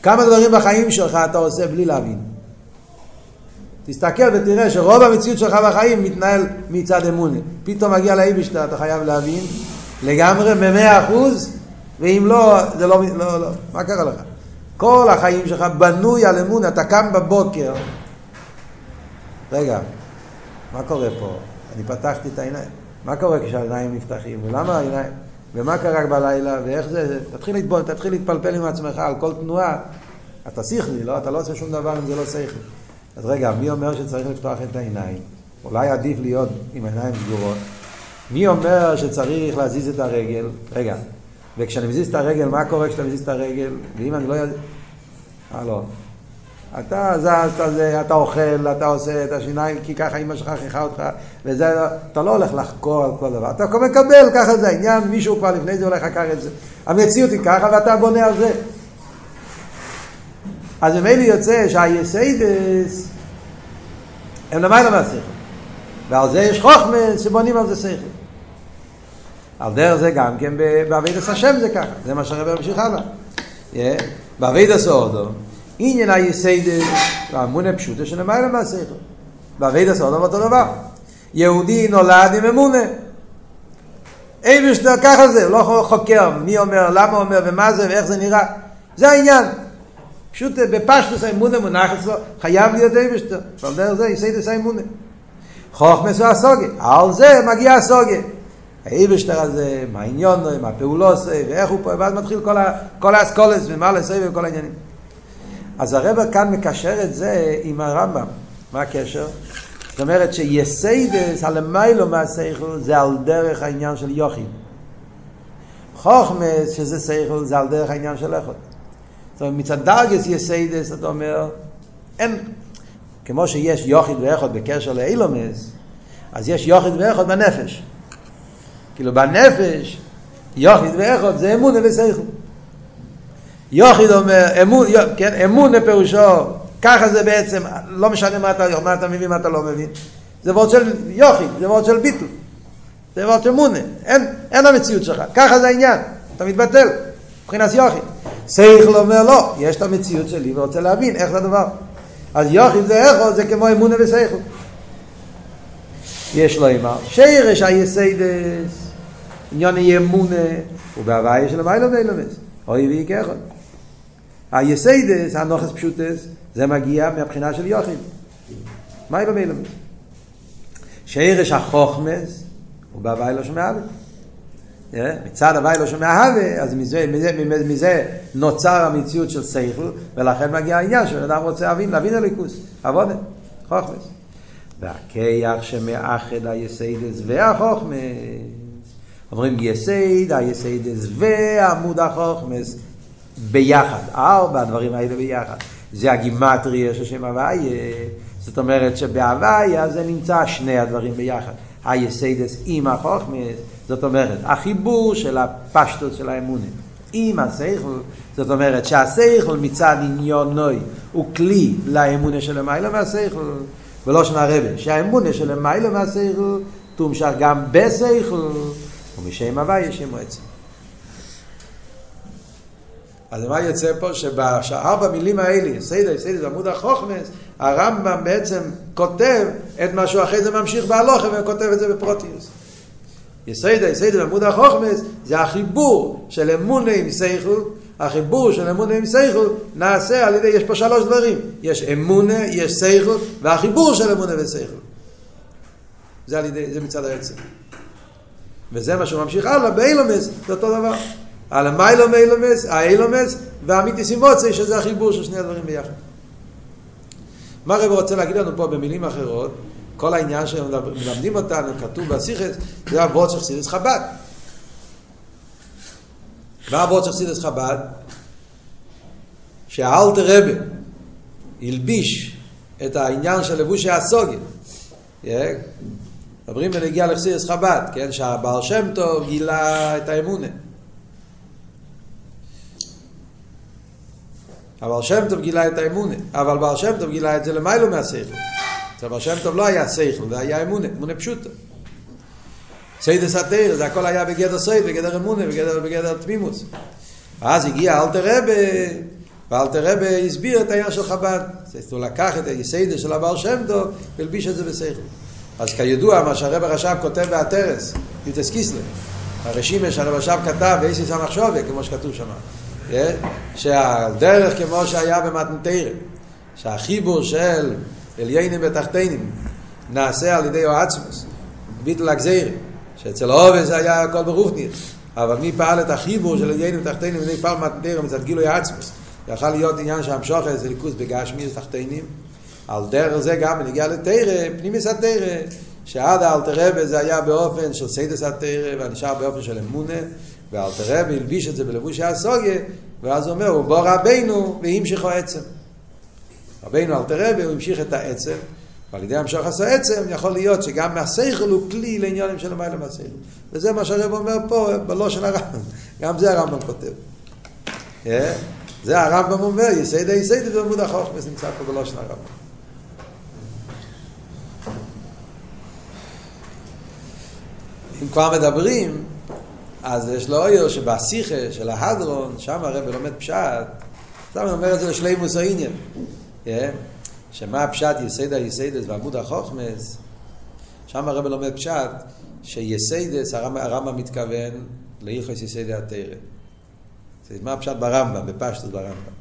כמה דברים בחיים שלך אתה עושה בלי להבין. תסתכל ותראה שרוב המציאות שלך בחיים מתנהל מצד אמונה. פתאום מגיע לאיבשטר, אתה חייב להבין לגמרי במאה אחוז, ואם לא, זה לא, לא, לא, מה קרה לך? כל החיים שלך בנוי על אמונה, אתה קם בבוקר. רגע, מה קורה פה? אני פתחתי את העיניים. מה קורה כשהעיניים נפתחים? ולמה העיניים? ומה קרה בלילה? ואיך זה? תתחיל, להתבול, תתחיל להתפלפל עם עצמך על כל תנועה. אתה שכלי, לא? אתה לא עושה שום דבר אם זה לא שכלי. אז רגע, מי אומר שצריך לפתוח את העיניים? אולי עדיף להיות עם עיניים סגורות. מי אומר שצריך להזיז את הרגל? רגע, וכשאני מזיז את הרגל, מה קורה כשאתה מזיז את הרגל? ואם אני לא... אה, לא. אתה זז, אתה, זה, אתה אוכל, אתה עושה את השיניים, כי ככה אמא שלך חייכה אותך, וזה, אתה לא הולך לחקור על כל דבר, אתה מקבל, ככה זה העניין, מישהו כבר לפני זה הולך חקר את זה. המציאות היא ככה ואתה בונה על זה. אז ממילא יוצא שהיסיידס הם למעלה מהשכל. ועל זה יש חוכמס שבונים על זה שכל. על דרך זה גם כן בעבידת השם זה ככה, זה מה שהרבר ממשיך הלאה. בעבידת אורדו, עניין היסיידס והאמונה פשוטה שלמעלה מהשכל. בעבידת אורדו אותו דבר. יהודי נולד עם אמונה. אין משנה ככה זה, לא חוקר מי אומר, למה אומר ומה זה ואיך זה נראה. זה העניין. פשוט בפשטוס האמונה מונח אצלו, חייב להיות אבשטר. ועל דרך זה יסיידס האמונה. חוכמס הוא הסוגיה, על זה מגיע הסוגיה. האבשטר הזה, מה העניון, מה הפעולו עושה, ואיך הוא פה, ואז מתחיל כל, ה, כל האסכולס ומה לסבב וכל העניינים. אז הרב כאן מקשר את זה עם הרמב"ם. מה הקשר? זאת אומרת שיסיידס, הלמיילו מהסייכל, זה על דרך העניין של יוחין. חוכמס, שזה סייכל, זה על דרך העניין של איכות. זאת אומרת, מצד דרגס יסיידס, אתה אומר, אין, כמו שיש יוחיד ואיכות בקשר לאילומס, אז יש יוחיד ואיכות בנפש. כאילו בנפש, יוחיד ואיכות זה אמונה וסייכל. יוחיד אומר, אמון, כן, אמונה פירושו, ככה זה בעצם, לא משנה מה אתה, מה אתה מבין, מה אתה לא מבין. זה וורד של יוחיד, זה וורד של ביטל. זה וורד של מונה. אין, אין המציאות שלך. ככה זה העניין. אתה מתבטל. מבחינת יוחיד. שכל אומר לא, יש את המציאות שלי ורוצה להבין איך זה הדבר. אז יוחיד זה איכו, זה כמו אמונה ושכל. יש לו אמר, שירש היסיידס, עניון יהיה אמונה, ובהוויה של המיילו ואילומס, אוי ואי כאחד. היסיידס, הנוחס פשוטס, זה מגיע מהבחינה של יוחיד. מיילו ואילומס. שירש החוכמס, הוא בהוויה לא שומע אבא. מצד הוואי לא שומע הווה, אז מזה, מזה, מזה, מזה נוצר המציאות של סייכל, ולכן מגיע העניין שבן אדם רוצה להבין, להבין הליכוס, עבודה, חוכמס. והכיח שמאחד היסיידס והחוכמס, אומרים יסייד, היסיידס ועמוד החוכמס ביחד, ארבע הדברים האלה ביחד. זה הגימטריה של שם הוויה, זאת אומרת שבהוויה זה נמצא שני הדברים ביחד. היסיידס עם החוכמס, זאת אומרת, החיבור של הפשטות של האמונה. עם השכל, זאת אומרת שהשכל מצד עניונוי הוא כלי לאמונה של המיילה מהשכל, ולא שנה רבה, שהאמונה של המיילה מהשכל תומשך גם בשכל, ומשם הווי יש שם עצם. אז מה יוצא פה? שבארבע מילים האלה, סיידר, סיידר, בעמוד החוכמס, הרמב"ם בעצם כותב את מה שהוא אחרי זה ממשיך בהלוכה וכותב את זה בפרוטיוס. יסיידה, יסיידה בעמוד החוכמס, זה החיבור של אמונה עם סייכל, החיבור של אמונה עם סייכל נעשה על ידי, יש פה שלוש דברים, יש אמונה, יש סייכל, והחיבור של אמונה וסייכל. זה על ידי, זה מצד העצם. וזה מה שהוא ממשיך הלאה, באילומס, זה אותו דבר. על המיילום אילומס, האילומס והמיתיס אימוצי, שזה החיבור של שני הדברים ביחד. מה רב רוצה להגיד לנו פה במילים אחרות? כל העניין שמלמדים אותנו, כתוב בסיכס, זה אבות של חסידס חב"ד. מה אבות של חסידס חב"ד? שהאלטער רבי הלביש את העניין של לבושי הסוגיה. מדברים בנוגע לחסידות חב"ד, כן? שהבעל שם טוב גילה את האמונה. הבעל שם טוב גילה את האמונה, אבל בעל שם טוב גילה את זה למעלה מהשכל. אצל בעל שם טוב לא היה שכל, זה היה אמונה, אמונה פשוטה. סודות התורה, זה הכל היה בגדר סוד, בגדר אמונה, בגדר, בגדר תמימות. אז הגיע אלתר רבה, ואלתר רבה הסביר את העניין של חב"ד. הוא לקח את הסיידס של הבעל שם טוב והלביש את זה בשכל. אז כידוע, מה שהרב הרש"ב כותב באתרס, יוטס קיסלר, הרשימה שהרב הרש"ב כתב, ואיסי סמך שובה, כמו שכתוב שם. שהדרך כמו שהיה במתנתרם, שהחיבור של עליינים ותחתינים נעשה על ידי אועצמוס, ביטל הגזירים, שאצל אובן זה היה הכל ברוכנית, אבל מי פעל את החיבור של עליינים ותחתינים על פעל מתנתרם מצד גילוי עצמוס, יכול להיות עניין שהמשוך איזה ליכוס בגשמי ותחתינים, על דרך זה גם בנגיע לתרא, פנימיס התרא, שעד האלתר רבה זה היה באופן של סיידס התרא, והנשאר באופן של אמונה, ואלתר רבי הלביש את זה בלבושי הסוגיה, ואז הוא אומר, הוא בוא רבינו והמשיכו עצם. רבינו אלתר רבי, הוא המשיך את העצם, ועל ידי המשוך עשה עצם, יכול להיות שגם מהשכל הוא כלי לעניינים של המיילה מהשכל. וזה מה שהרב אומר פה, בלושן הרמב"ם. גם זה הרמב"ם כותב. זה הרמב"ם אומר, יסיידה יסיידה בעמוד החוכמס נמצא פה בלושן הרמב"ם. אם כבר מדברים, אז יש לו אויר שבשיחה של ההדרון, שם הרב לומד פשט, שם הוא אומר את זה לשלימות העניין. שמה הפשט יסוד היסודות ועמוד החכמות, שם הרב לומד פשט שיסודות, הרמב"ם מתכוון להלכות יסודי התורה. מה הפשט ברמב"ם, בפשטות ברמב"ם.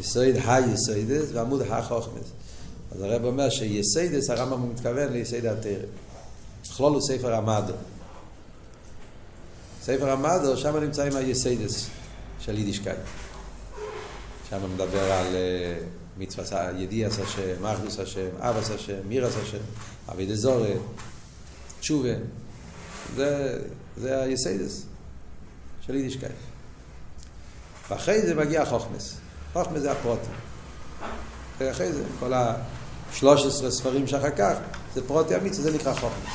יסוד היסודות ועמוד החכמות. אז הרב אומר שיסודות, הרמב"ם מתכוון ליסודי התורה. בכללות הוא ספר המדע. ספר המדע, שם נמצאים היסודות של יידישקייט. שם מדבר על uh, מצווה, ידיעת השם, אחדות השם, אהבת השם, מוראת השם, עבודה זרה, תשובה. זה, זה היסודות של יידישקייט. ואחרי זה מגיע חכמות. חכמות זה הפרטים. ואחרי זה, כל ה-13 ספרים שאחר כך, זה פרטי המצווה, זה נקרא חוכמס.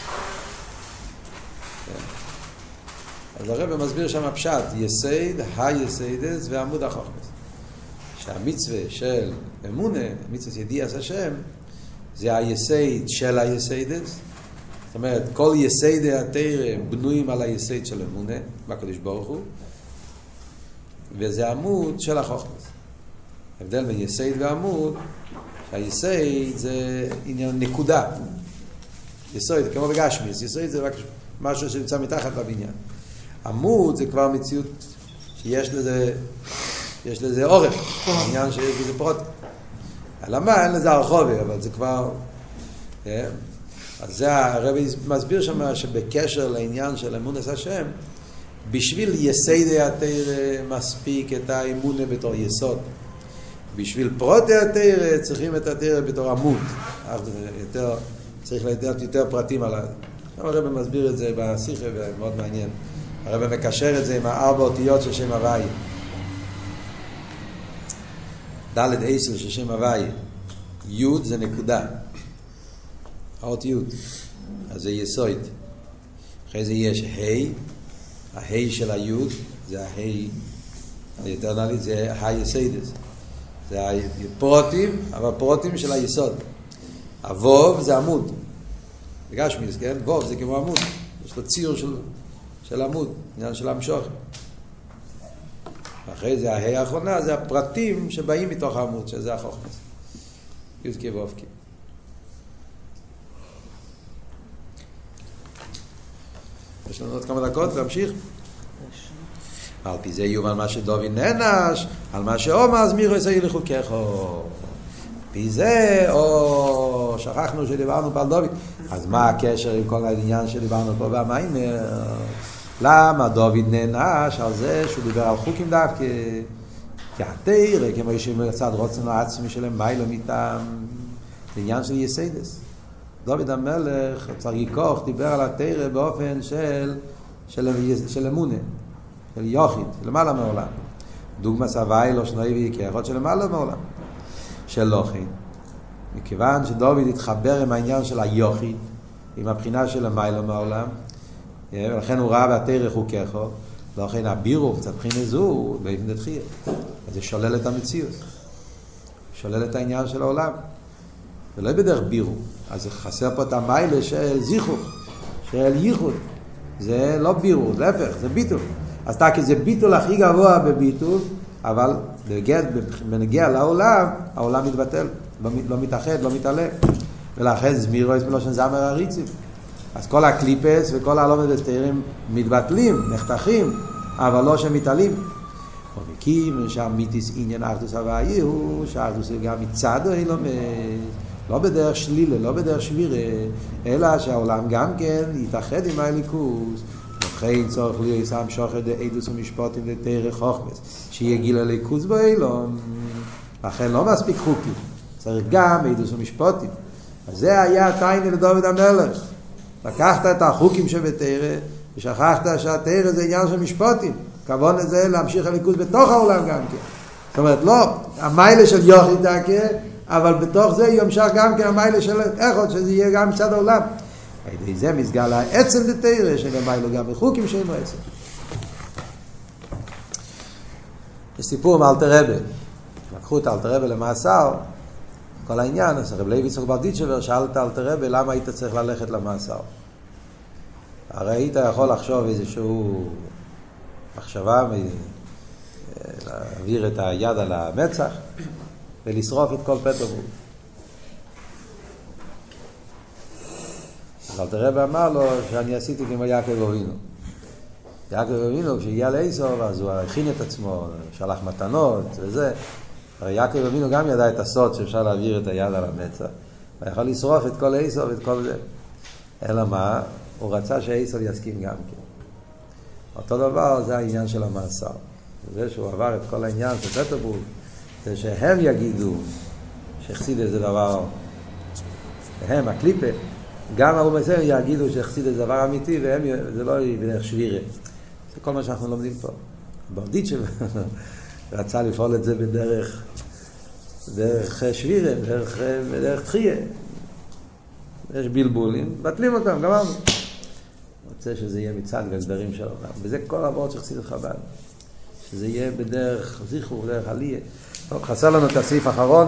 אז הרב מסביר שם הפשט, יסייד, היסיידס ועמוד החוכמס. שהמצווה של אמונה, מצווה ידיעס השם, זה היסייד של היסיידס. זאת אומרת, כל יסיידי התרא בנויים על היסייד של אמונה, בקדוש ברוך הוא, וזה עמוד של החוכמס. ההבדל בין יסייד ועמוד, שהיסייד זה עניין נקודה. יסויד, כמו בגשמיס, יסויד זה רק משהו שנמצא מתחת לבניין. עמוד זה כבר מציאות שיש לזה, יש לזה אורך, עניין שיש לזה פרוט. למה אין לזה הרחובי, אבל זה כבר... כן? אז זה הרבי מסביר שם שבקשר לעניין של אמונס השם, בשביל יסיידי התרא מספיק את האמונה בתור יסוד. בשביל פרוטי התרא צריכים את התרא בתור עמוד. יותר, צריך לדעת יותר פרטים על זה. הרבי מסביר את זה בשיחה ומאוד מעניין. הרב מקשר את זה עם הארבע אותיות של שם הוואי. ד' עשר של שם הוואי. י' זה נקודה. האות י'. אז זה יסוד. אחרי זה יש ה', הה' של הי' זה היותר נעלית זה היסיידס. זה הפרוטים, אבל פרוטים של היסוד. הווב זה עמוד. בגשמיס, כן? ווב זה כמו עמוד. יש לו ציר של, של עמוד, עניין של המשוך. אחרי זה ההי האחרונה זה הפרטים שבאים מתוך העמוד, שזה החוכמס. י"ק ו"ק. יש לנו עוד כמה דקות, להמשיך? על פי זה יובן מה שדובי נענש, על מה שאומר אז מירו יסגי לחוקךו. פי זה, או שכחנו שדיברנו פה על דוד, אז מה הקשר עם כל העניין שדיברנו פה במיימר? למה דוד נענש על זה שהוא דיבר על חוקים דווקא? כי התרא, כמו שמצד רוצן העצמי שלהם, מיילו מטעם, זה עניין של יסיידס. דוד המלך, צרגיקוך, דיבר על התרא באופן של, של, של אמונה, של יוחיד, למעלה מעולם. דוגמא סבי לא שנוי ויקחות של למעלה מעולם. של לוחין. מכיוון שדוד התחבר עם העניין של היוחיד, עם הבחינה של המיילו מעולם, ולכן הוא ראה בתרא חוקךו, לכן הבירו, קצת בחינה זו, באבן דתחייה. אז זה שולל את המציאות. שולל את העניין של העולם. ולא בדרך בירו. אז חסר פה את המיילה של זיכוך, של ייחוד. זה לא בירו, להפך, זה ביטול. אז תקי זה ביטול הכי גבוה בביטול, אבל בנגיע לעולם, העולם מתבטל, לא, לא מתאחד, לא מתעלה. ולכן זמירו יש מלושן זמר הריצים. אז כל הקליפס וכל הלומד וסתירים מתבטלים, נחתכים, אבל לא שמתעלים. ומקים שהמיתיס עניין אחדוס הוואי הוא שאחדוס הוא גם מצד אילומד, לא בדרך שלילה, לא בדרך שבירה, אלא שהעולם גם כן יתאחד עם הליכוס. לכן צורך להיות שם שוחר דעדוס ומשפוטים לתרא חוכמס, שיהיה גיל הליכוס באילום. לכן לא מספיק חוקים, צריך גם עדוס ומשפוטים. אז זה היה טיינה לדוד המלך. לקחת את החוקים שבתרא, ושכחת שהתרא זה עניין של משפוטים. כבון לזה להמשיך הליכוז בתוך העולם גם כן. זאת אומרת, לא, המיילה של יוכי דקה, אבל בתוך זה ימשך גם כן המיילה של איכות, שזה יהיה גם מצד העולם. על ידי זה מסגל העצם דתרא, שלמיילו גם בחוקים שאינו עצם. יש סיפור עם אלתר רבה. לקחו את אלתר רבה למאסר, כל העניין, אז רב לוי יצחק ברדיצ'בר שאל את אלתר רבה למה היית צריך ללכת למאסר. הרי היית יכול לחשוב איזשהו מחשבה, להעביר את היד על המצח ולשרוף את כל פטרבורג. אלתר רבי אמר לו שאני עשיתי כמו יעקב אבינו. יעקב אבינו כשהגיע לאיסוב אז הוא הכין את עצמו, שלח מתנות וזה. הרי יעקב אבינו גם ידע את הסוד שאפשר להעביר את היד על המצח. הוא יכול לשרוף את כל איסוב ואת כל זה. אלא מה? הוא רצה שאיסוב יסכים גם כן. אותו דבר זה העניין של המאסר. זה שהוא עבר את כל העניין של פטרבורג, זה שהם יגידו שחסיד זה דבר, הם, הקליפה, גם האום הזה יגידו שחסיד זה דבר אמיתי, והם, זה לא בדרך שבירה. זה כל מה שאנחנו לומדים פה. ברדיצ'ב רצה לפעול את זה בדרך, דרך שבירה, בדרך, בדרך תחייה. יש בלבולים, מבטלים אותם, גמרנו. רוצה שזה יהיה מצד והגדרים של העולם. וזה כל העבוד של חסידת חב"ד. שזה יהיה בדרך זיכרוך, בדרך עלייה. טוב, חסר לנו את הסעיף האחרון.